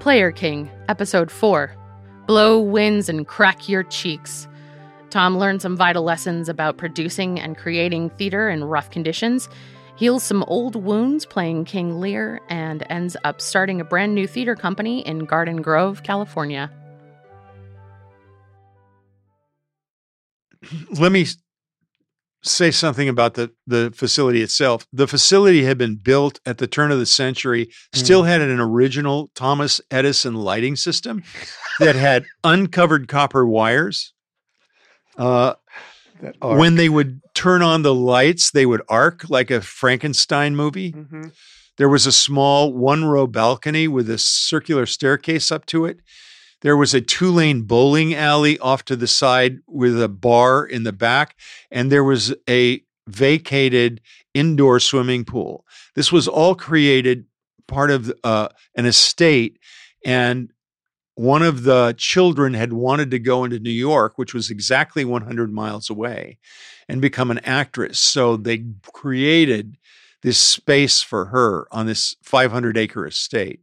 Player King, Episode 4 Blow Winds and Crack Your Cheeks. Tom learns some vital lessons about producing and creating theater in rough conditions, heals some old wounds playing King Lear, and ends up starting a brand new theater company in Garden Grove, California. Let me say something about the the facility itself. The facility had been built at the turn of the century, still had an original Thomas Edison lighting system that had uncovered copper wires. Uh, That when they would turn on the lights, they would arc like a Frankenstein movie. Mhm. There was a small one row balcony with a circular staircase up to it. There was a two lane bowling alley off to the side with a bar in the back. And there was a vacated indoor swimming pool. This was all created part of uh, an estate. And one of the children had wanted to go into New York, which was exactly 100 miles away, and become an actress. So they created this space for her on this 500 acre estate.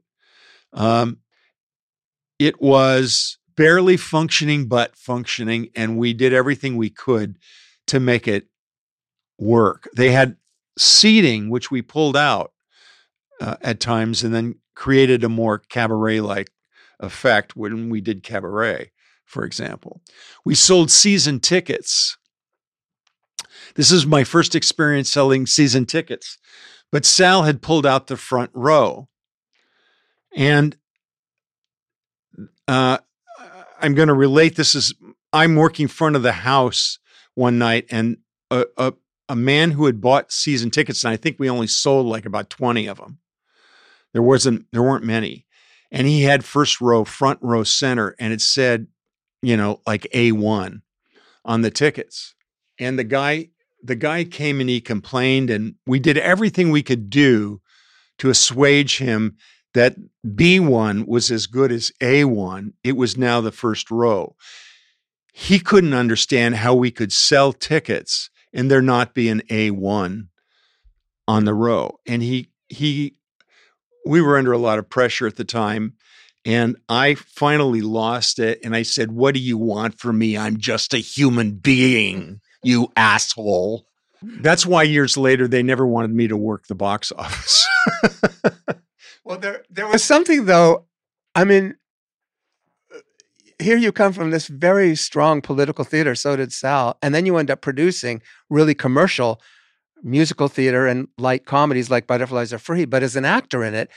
Um, it was barely functioning, but functioning, and we did everything we could to make it work. They had seating, which we pulled out uh, at times and then created a more cabaret like effect when we did cabaret, for example. We sold season tickets. This is my first experience selling season tickets, but Sal had pulled out the front row. And uh, I'm going to relate this is I'm working front of the house one night, and a, a, a man who had bought season tickets, and I think we only sold like about 20 of them. There wasn't, there weren't many. And he had first row, front row, center, and it said, you know, like A1 on the tickets. And the guy, the guy came and he complained, and we did everything we could do to assuage him that B1 was as good as A1. It was now the first row. He couldn't understand how we could sell tickets and there not be an A1 on the row. And he, he, we were under a lot of pressure at the time. And I finally lost it. And I said, What do you want from me? I'm just a human being, you asshole. That's why years later, they never wanted me to work the box office. Well, there there was something though. I mean, uh, here you come from this very strong political theater. So did Sal, and then you end up producing really commercial musical theater and light comedies like Butterflies Are Free. But as an actor in it,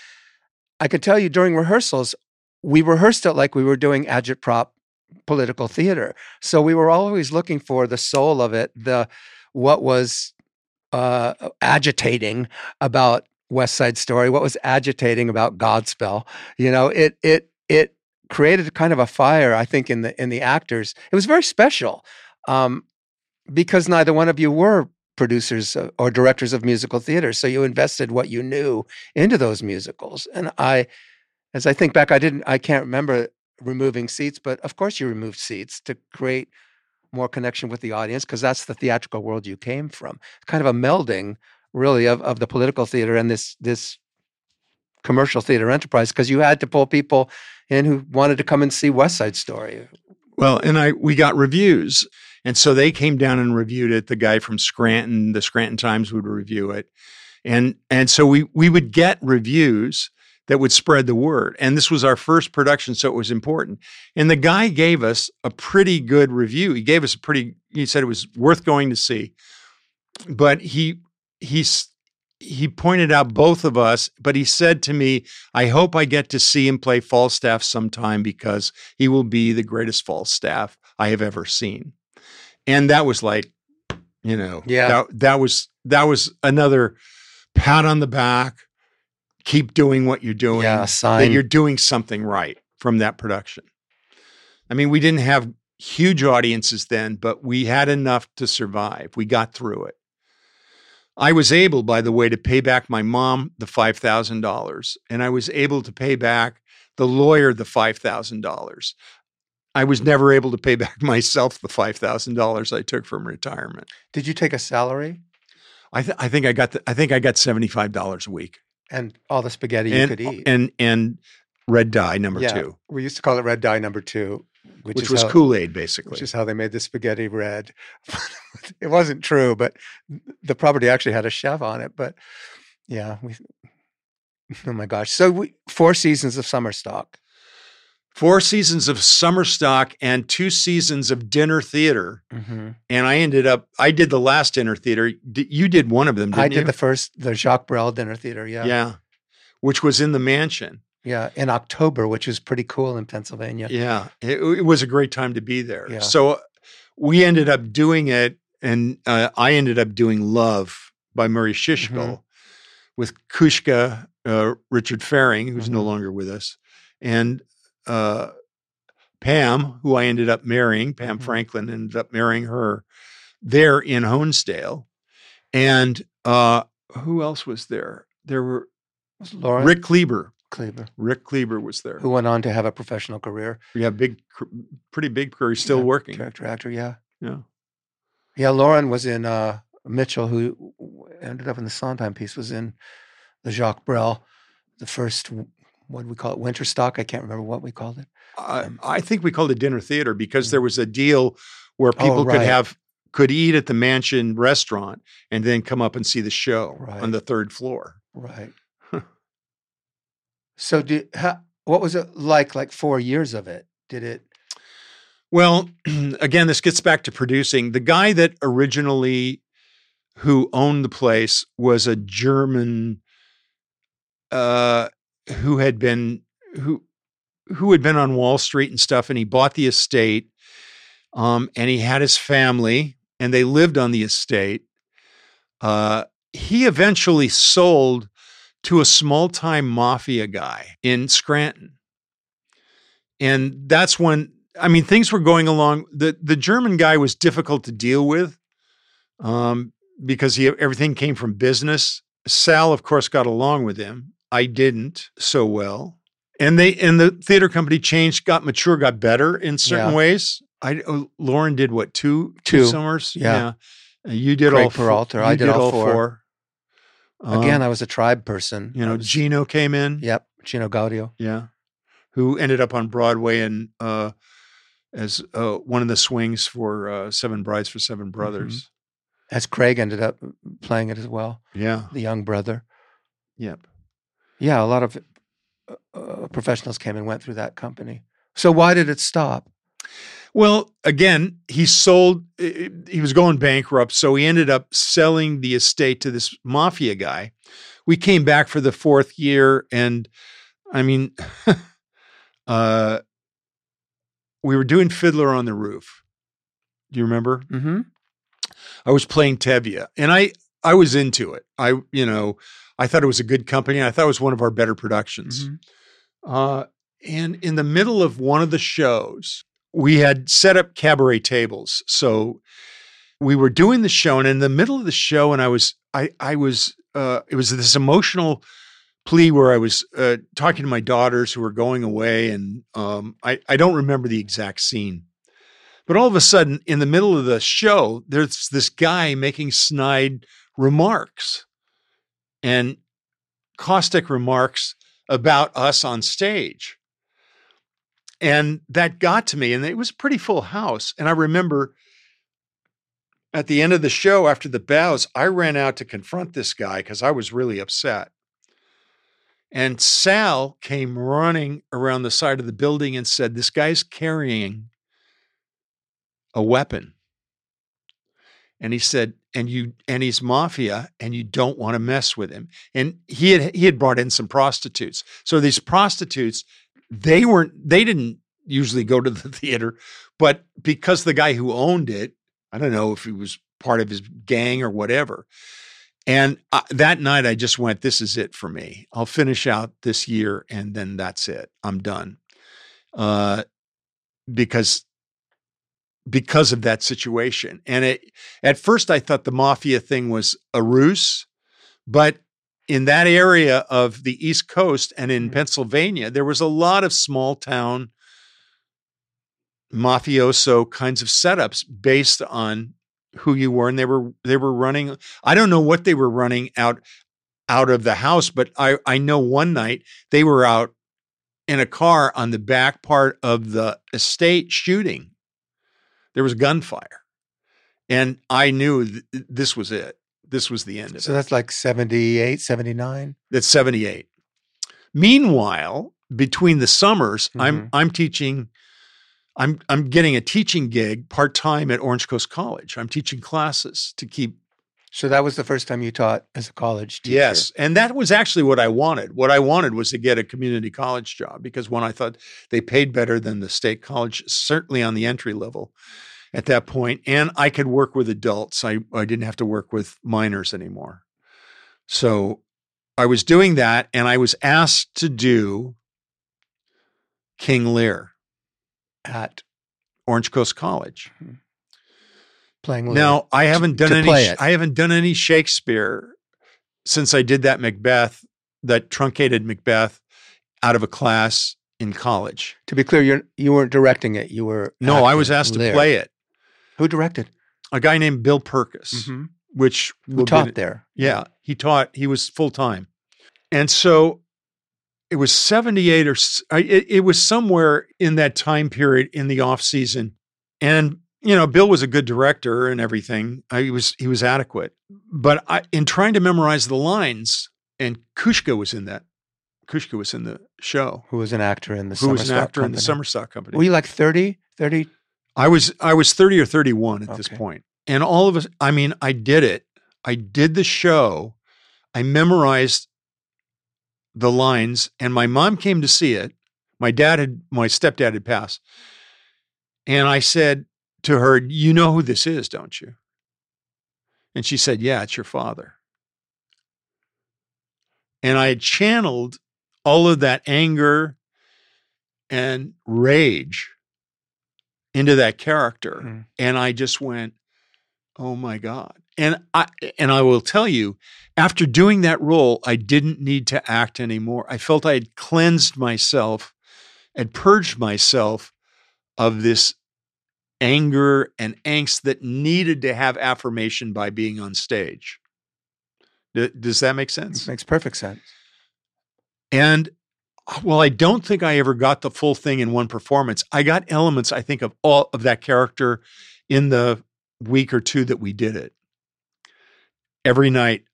I could tell you during rehearsals, we rehearsed it like we were doing agitprop political theater. So we were always looking for the soul of it, the what was uh, agitating about West Side Story, what was agitating about Godspell. You know, it it it created kind of a fire, I think, in the in the actors. It was very special um, because neither one of you were producers or directors of musical theater, so you invested what you knew into those musicals. And I, as I think back, I didn't, I can't remember removing seats, but of course you removed seats to create more connection with the audience because that's the theatrical world you came from. Kind of a melding really of, of the political theater and this this commercial theater enterprise because you had to pull people in who wanted to come and see West Side Story. Well, and I we got reviews. And so they came down and reviewed it. The guy from Scranton, the Scranton Times would review it. And and so we we would get reviews that would spread the word. And this was our first production, so it was important. And the guy gave us a pretty good review. He gave us a pretty he said it was worth going to see. But he he's he pointed out both of us, but he said to me, I hope I get to see him play Falstaff sometime because he will be the greatest Falstaff I have ever seen. And that was like, you know, Yeah. that, that was that was another pat on the back. Keep doing what you're doing. Yeah, a that sign. you're doing something right from that production. I mean, we didn't have huge audiences then, but we had enough to survive. We got through it. I was able, by the way, to pay back my mom the $5,000, and I was able to pay back the lawyer the $5,000. I was never able to pay back myself the $5,000 I took from retirement. Did you take a salary I, th- I think I got the, I think I got $75 a week. and all the spaghetti you and, could eat? and and Red Dye number Yeah. two, We used to call it red dye number two, which, which, was how, Kool Aid, basically. which is how they made the spaghetti red. it wasn't true, but the property actually had a chef on it. But yeah, we. Oh my gosh! So we, four seasons of summer stock. Four seasons of summer stock and two seasons of dinner theater. Mm-hmm. And I ended up, I did the last dinner theater. You did one of them, didn't I you? did the first, the Jacques Brel dinner theater. Yeah. yeah. Which was in the mansion. Yeah, in October, which is pretty cool in Pennsylvania. Yeah. It, it was a great time to be there. Yeah. So uh, we ended up doing it, and uh, I ended up doing Love by Murray Schisgal Mhm. with Kushka, uh, Richard Faring, who's no Mhm. longer with us, and uh, Pam, who I ended up marrying, Pam Mhm. Franklin, ended up marrying her there in Honesdale. And uh, who else was there? There were Rick Kleber. Kleber, Rick Kleber was there. who went on to have a professional career. Yeah, big, cr- pretty big career. He's still Yeah, working. Director, actor, yeah. Yeah. Yeah, Lauren was in uh, Mitchell, who ended up in the Sondheim piece, was in the Jacques Brel, the first, what do we call it, winter stock? I can't remember what we called it. I, Um, I think we called it dinner theater because there was a deal where Oh, people could have could eat at the mansion restaurant and then come up and see the show Right. on the third floor. Right. So, how, what was it like, like four years of it? Did it, Well, again, this gets back to producing. The guy that originally who owned the place was a German uh, who had been who who had been on Wall Street and stuff, and he bought the estate. Um, and he had his family, and they lived on the estate. Uh, he eventually sold to a small time mafia guy in Scranton. And that's when I mean things were going along. The the German guy was difficult to deal with um, because he everything came from business. Sal, of course, got along with him. I didn't so well. And they and the theater company changed, got mature, got better in certain Yeah. ways. I oh, Lauren did what two Two. summers? Yeah. Uh, You did Craig all four- Peralta, I you did all four. again, Um, I was a tribe person. you know, was- Gino came in. Yep, Gino Gaudio. Yeah. Who ended up on Broadway and uh, as uh, one of the swings for uh, Seven Brides for Seven Brothers. As Craig ended up playing it as well, Yeah. the young brother. Yep. Yeah, a lot of uh, uh, professionals came and went through that company. So why did it stop? Well, again, he sold, he was going bankrupt. So he ended up selling the estate to this mafia guy. We came back for the fourth year. And I mean, uh, we were doing Fiddler on the Roof. Do you remember? Mm-hmm. I was playing Tevye and I I was into it. I you know, I thought it was a good company. I thought it was one of our better productions. Uh and in the middle of one of the shows, we had set up cabaret tables. So we were doing the show and in the middle of the show and I was I I was uh it was this emotional plea where I was uh talking to my daughters who were going away and um I I don't remember the exact scene. But all of a sudden, in the middle of the show, there's this guy making snide remarks and caustic remarks about us on stage. And that got to me, and it was a pretty full house. And I remember at the end of the show, after the bows, I ran out to confront this guy because I was really upset. And Sal came running around the side of the building and said, This guy's carrying a weapon. And he said, and you and he's mafia, and you don't want to mess with him. And he had he had brought in some prostitutes. So these prostitutes, they weren't they didn't usually go to the theater, but because the guy who owned it, I don't know if he was part of his gang or whatever. And uh, that night, I just went, "This is it for me. I'll finish out this year, and then that's it. I'm done." Uh, because because of that situation. And it at first I thought the mafia thing was a ruse, but in that area of the East Coast and in Mhm. Pennsylvania, there was a lot of small town mafioso kinds of setups based on who you were and they were they were running I don't know what they were running out out of the house but I I know one night they were out in a car on the back part of the estate shooting. There was gunfire. And I knew th- this was it. This was the end of So it. So that's like 78, 79. That's 78. Meanwhile, between the summers, I'm Mhm. I'm teaching I'm I'm getting a teaching gig part-time at Orange Coast College. I'm teaching classes to keep So that was the first time you taught as a college teacher. Yes, and that was actually what I wanted. What I wanted was to get a community college job because one I thought they paid better than the state college, certainly on the entry level at that point, and I could work with adults. I I didn't have to work with minors anymore. So I was doing that, and I was asked to do King Lear, At Orange Coast College. Mm-hmm. playing Lear. Now I haven't done any. play sh- it. I haven't done any Shakespeare since I did that Macbeth, that truncated Macbeth, out of a class in college. to be clear, you're you weren't directing it. You were No, I was asked to play it. Who directed? A guy named Bill Purkis, Mhm. which Who be- taught there? Yeah, he taught. He was full time, and so it was seventy eight or it, it was somewhere in that time period in the off season, and you know Bill was a good director and everything. I, he was he was adequate, but I, in trying to memorize the lines, and Kushka was in that. Kushka was in the show. Who was an actor in the Who was an actor in the Company. Summer Stock Company? Were you like 30, 30? I was I was 30 or 31 at this point. And all of us I mean I did it. I did the show. I memorized the lines and my mom came to see it. My dad had my stepdad had passed. And I said to her, "You know who this is, don't you?" And she said, "Yeah, it's your father." And I had channeled all of that anger and rage into that character Mm. and i just went oh my god and i and i will tell you after doing that role i didn't need to act anymore i felt i had cleansed myself and purged myself of this anger and angst that needed to have affirmation by being on stage D- does that make sense Makes perfect sense. and well, I don't think I ever got the full thing in one performance. I got elements, I think, of all of that character in the week or two that we did it every night.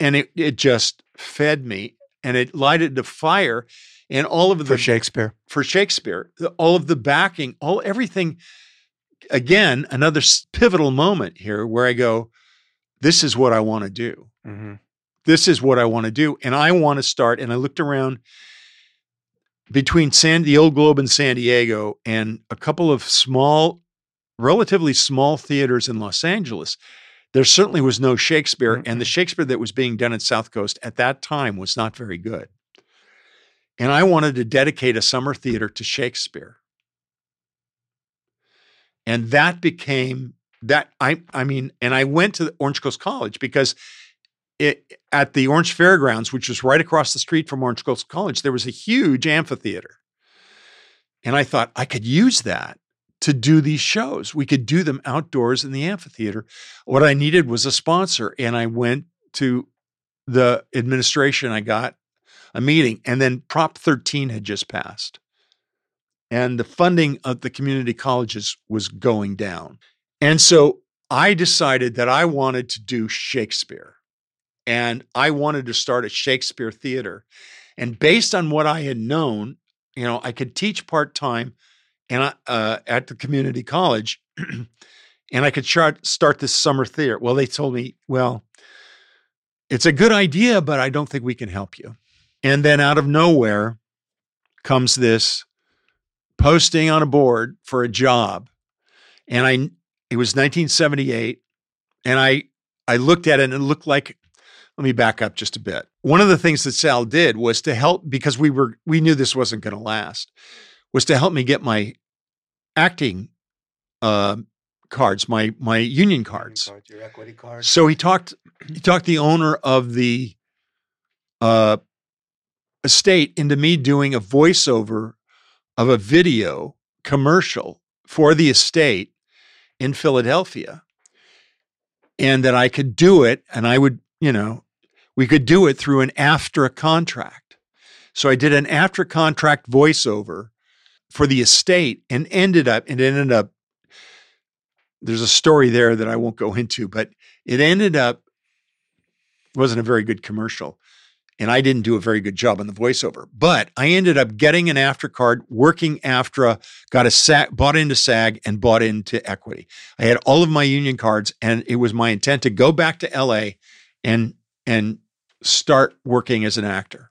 And it, it just fed me and it lighted the fire and all of the For Shakespeare. for Shakespeare, the- all of the backing, all everything. Again, another pivotal moment here where I go, this is what I want to do hmm this is what I want to do. And I want to start. And I looked around between San, the old Globe in San Diego and a couple of small, relatively small theaters in Los Angeles. There certainly was no Shakespeare. And the Mhm. Shakespeare that was being done at South Coast at that time was not very good. And I wanted to dedicate a summer theater to Shakespeare. And that became that I I mean, and I went to Orange Coast College because it, at the Orange Fairgrounds, which was right across the street from Orange Coast College, there was a huge amphitheater. And I thought I could use that to do these shows. We could do them outdoors in the amphitheater. What I needed was a sponsor. And I went to the administration, I got a meeting, and then Prop 13 had just passed. And the funding of the community colleges was going down. And so I decided that I wanted to do Shakespeare and I wanted to start a Shakespeare theater. And based on what I had known, you know, I could teach part time and I, uh, at the community college, and I could start start this summer theater. Well, they told me, well, it's a good idea, but I don't think we can help you. And then out of nowhere comes this posting on a board for a job, and I it was 1978, and I I looked at it and it looked like let me back up just a bit. One of the things that Sal did was to help because we were we knew this wasn't going to last, was to help me get my acting uh, cards, my my union cards. Your equity card. So he talked he talked the owner of the uh, estate into me doing a voiceover of a video commercial for the estate in Philadelphia. And that I could do it and I would, you know, we could do it through an AFTRA contract. So I did an AFTRA contract voiceover for the estate and ended up, it ended up, there's a story there that I won't go into, but it ended up, wasn't a very good commercial. And I didn't do a very good job on the voiceover, but I ended up getting an AFTRA card, working AFTRA, got a SAG, bought into SAG and bought into equity. I had all of my union cards and it was my intent to go back to LA and, and start working as an actor.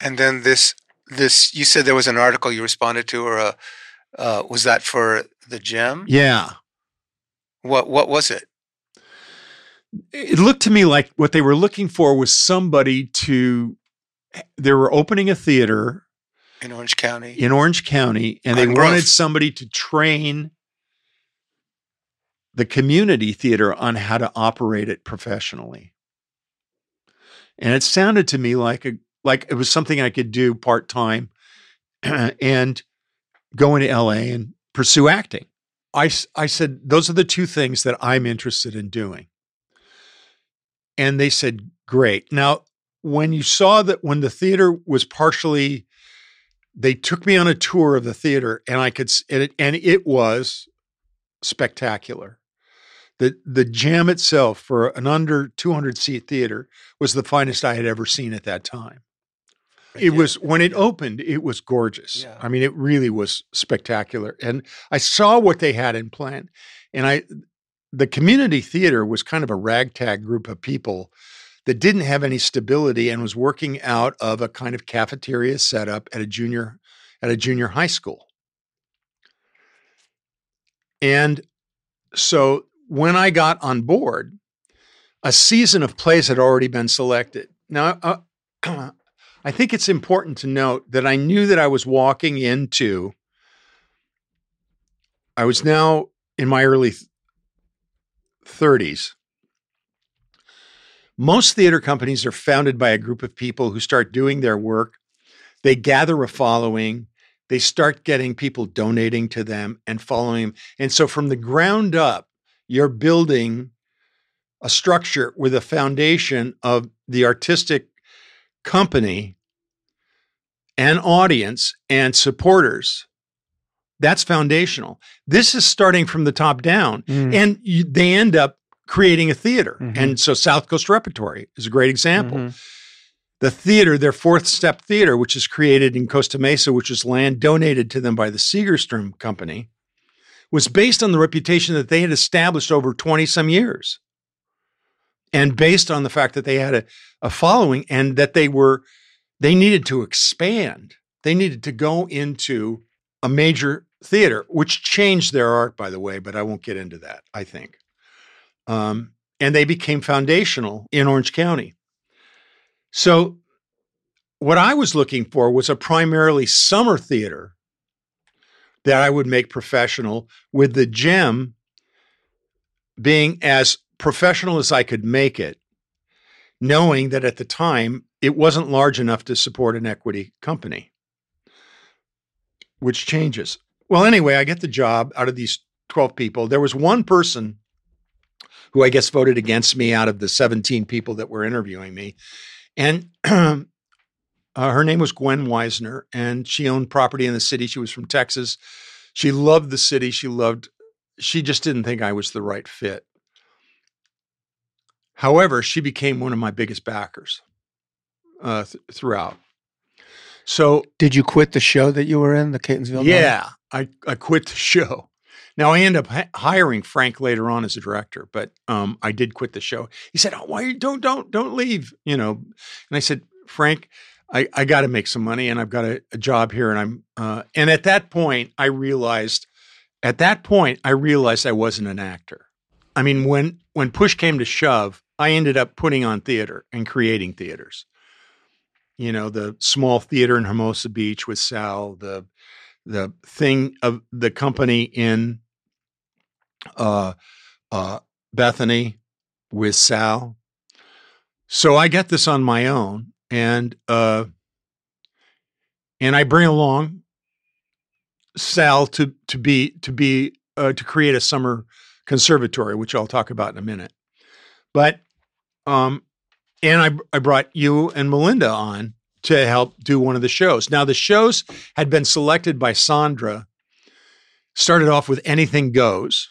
And then this this you said there was an article you responded to, or a uh, was that for the gem? Yeah. What what was it? It looked to me like what they were looking for was somebody to. They were opening a theater In Orange County. in Orange County, and they Grove. wanted somebody to train the community theater on how to operate it professionally. And it sounded to me like a like it was something I could do part time and go into LA and pursue acting. I, I said, those are the two things that I'm interested in doing. And they said, great. Now, when you saw that when the theater was partially, they took me on a tour of the theater and I could, and it, and it was spectacular. The, the Gem itself for an under 200 seat theater was the finest I had ever seen at that time. It was when it opened, it was gorgeous. Yeah. I mean, it really was spectacular. And I saw what they had in plan. And I the community theater was kind of a ragtag group of people that didn't have any stability and was working out of a kind of cafeteria setup at a junior at a junior high school. And so when I got on board, a season of plays had already been selected. Now, uh, I think it's important to note that I knew that I was walking into, I was now in my early th- 30s. Most theater companies are founded by a group of people who start doing their work. They gather a following, they start getting people donating to them and following them. And so from the ground up, you're building a structure with a foundation of the artistic company and audience and supporters. That's foundational. This is starting from the top down, Mm. and you, they end up creating a theater. Mhm. And so South Coast Repertory is a great example. Mhm. The theater, their fourth step theater, which is created in Costa Mesa, which is land donated to them by the Segerstrom Company, was based on the reputation that they had established over 20 some years. And based on the fact that they had a, a following and that they were, they needed to expand. They needed to go into a major theater, which changed their art, by the way, but I won't get into that, I think. Um, and they became foundational in Orange County. So, what I was looking for was a primarily summer theater that I would make professional, with the gem being as professional as I could make it, knowing that at the time it wasn't large enough to support an equity company, which changes. Well, anyway, I get the job out of these 12 people. There was one person who I guess voted against me out of the 17 people that were interviewing me. And uh, her name was Gwen Weisner, and she owned property in the city. She was from Texas. She loved the city. She loved, she just didn't think I was the right fit. However, she became one of my biggest backers uh, th- throughout. So Did you quit the show that you were in, the Catonsville? Yeah, I, I quit the show. Now I end up hi- hiring Frank later on as a director, but um, I did quit the show. He said, "Oh, why don't don't don't leave?" You know, and I said, "Frank, I I got to make some money, and I've got a, a job here, and I'm." Uh, and at that point, I realized, at that point, I realized I wasn't an actor. I mean, when when push came to shove, I ended up putting on theater and creating theaters. You know, the small theater in Hermosa Beach with Sal, the the thing of the company in uh, uh, Bethany with Sal. So I get this on my own, and uh, and I bring along Sal to to be to be uh, to create a summer conservatory, which I'll talk about in a minute. But um, and I I brought you and Melinda on to help do one of the shows. Now, the shows had been selected by Sandra, started off with Anything Goes,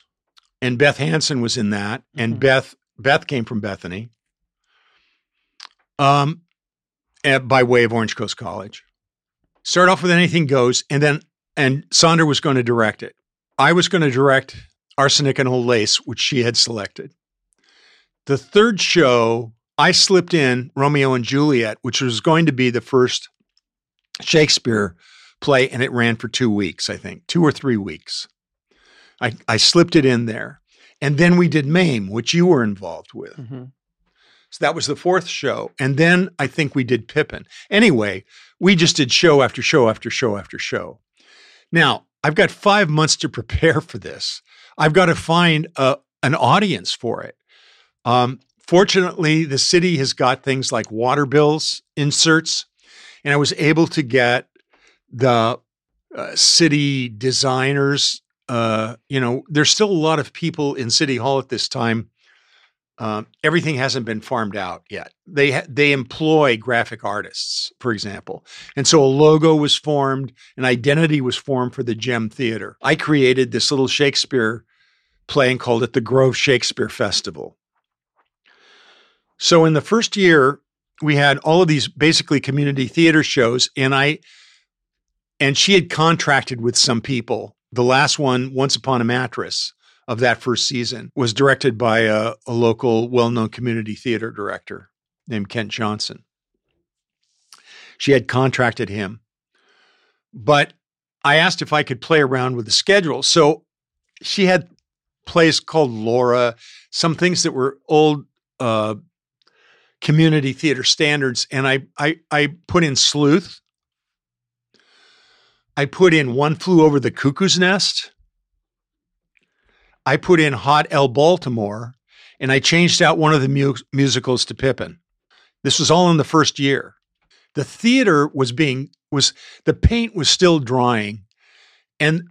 and Beth Hansen was in that, and Mhm. Beth Beth came from Bethany, um, eh, by way of Orange Coast College. Start off with Anything Goes, and then and Sandra was going to direct it. I was going to direct Arsenic and Old Lace, which she had selected. The third show, I slipped in Romeo and Juliet, which was going to be the first Shakespeare play, and it ran for two weeks, I think, two or three weeks. I, I slipped it in there. And then we did Mame, which you were involved with. Mhm. So that was the fourth show. And then I think we did Pippin. Anyway, we just did show after show after show after show. Now, I've got five months to prepare for this. I've got to find a, an audience for it. Um, fortunately, the city has got things like water bills inserts, and I was able to get the uh, city designers. Uh, you know, there's still a lot of people in City Hall at this time. Um, everything hasn't been farmed out yet. They ha- they employ graphic artists, for example, and so a logo was formed, an identity was formed for the Gem Theater. I created this little Shakespeare play and called it the Grove Shakespeare Festival. So in the first year, we had all of these basically community theater shows, and I and she had contracted with some people. The last one, Once Upon a Mattress, of that first season, was directed by a, a local, well-known community theater director named Kent Johnson. She had contracted him, but I asked if I could play around with the schedule. So she had plays called Laura, some things that were old uh, community theater standards, and I I I put in Sleuth. I put in One Flew Over the Cuckoo's Nest. I put in Hot L Baltimore, and I changed out one of the mu- musicals to Pippin. This was all in the first year. The theater was being was the paint was still drying, and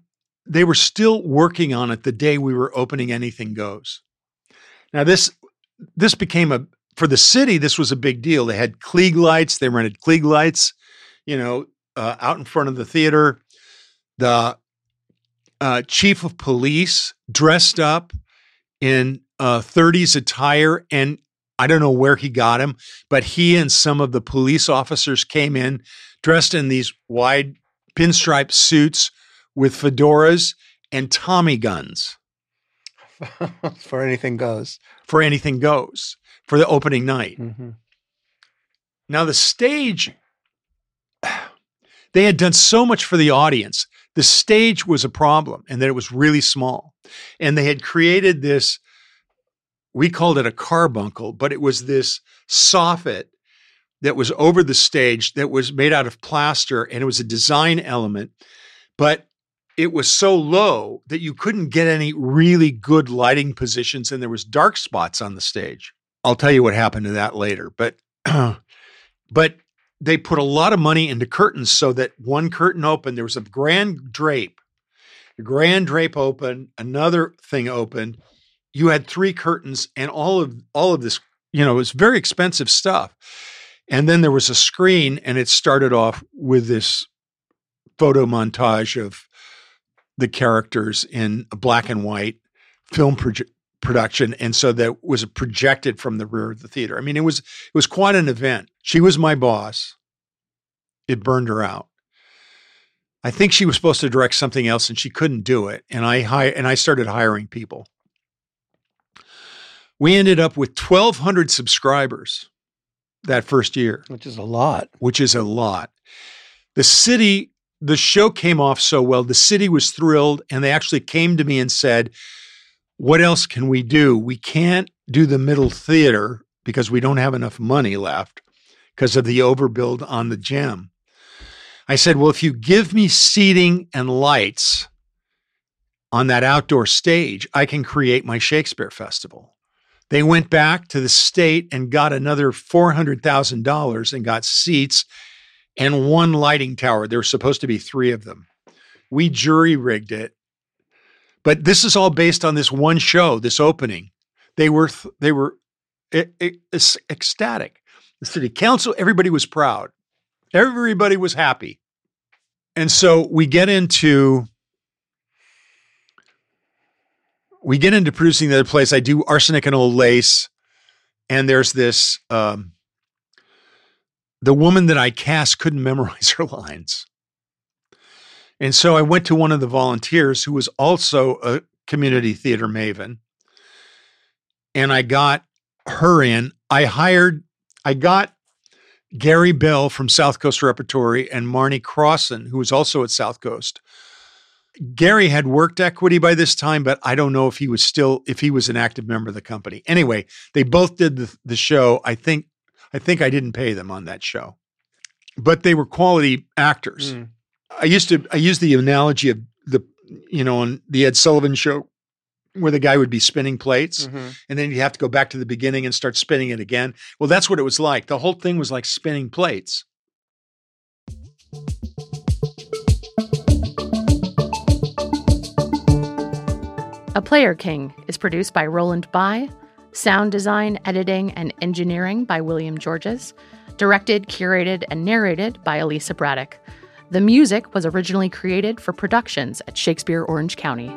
they were still working on it the day we were opening Anything Goes. Now this this became a for the city. This was a big deal. They had Klieg lights. They rented Klieg lights, you know, uh, out in front of the theater. The uh, chief of police dressed up in uh, 30s attire, and I don't know where he got him, but he and some of the police officers came in dressed in these wide pinstripe suits with fedoras and Tommy guns For anything goes. for anything goes for the opening night. Mhm. Now, the stage, they had done so much for the audience. The stage was a problem and that it was really small. And they had created this, we called it a carbuncle, but it was this soffit that was over the stage that was made out of plaster and it was a design element. But it was so low that you couldn't get any really good lighting positions and there was dark spots on the stage. I'll tell you what happened to that later, but but they put a lot of money into curtains so that one curtain opened, there was a grand drape. A grand drape open, another thing opened. You had three curtains and all of all of this, you know, it was very expensive stuff. And then there was a screen and it started off with this photo montage of the characters in a black and white film proje- production and so that was projected from the rear of the theater i mean it was it was quite an event she was my boss it burned her out i think she was supposed to direct something else and she couldn't do it and i hi- and i started hiring people we ended up with 1200 subscribers that first year Which is a lot. which is a lot. The city, the show came off so well. The city was thrilled, and they actually came to me and said, What else can we do? We can't do the middle theater because we don't have enough money left because of the overbuild on the Gem. I said, Well, if you give me seating and lights on that outdoor stage, I can create my Shakespeare Festival. They went back to the state and got another $400,000 and got seats and one lighting tower. There were supposed to be three of them. We jury rigged it. But this is all based on this one show, this opening. They were th- they were ec- ecstatic. The city council, everybody was proud. Everybody was happy. And so we get into we get into producing the other place. I do arsenic and old lace, and there's this um, the woman that I cast couldn't memorize her lines. And so I went to one of the volunteers who was also a community theater maven. And I got her in. I hired, I got Gary Bell from South Coast Repertory and Marnie Crossan, who was also at South Coast. Gary had worked equity by this time, but I don't know if he was still if he was an active member of the company. Anyway, they both did the, the show. I think I think I didn't pay them on that show, but they were quality actors. Mm. I used to I used the analogy of the you know on the Ed Sullivan show where the guy would be spinning plates mm-hmm. and then you'd have to go back to the beginning and start spinning it again. Well, that's what it was like. The whole thing was like spinning plates. A Player King is produced by Roland By, sound design, editing, and engineering by William Georges, directed, curated, and narrated by Elisa Braddock. The music was originally created for productions at Shakespeare Orange County.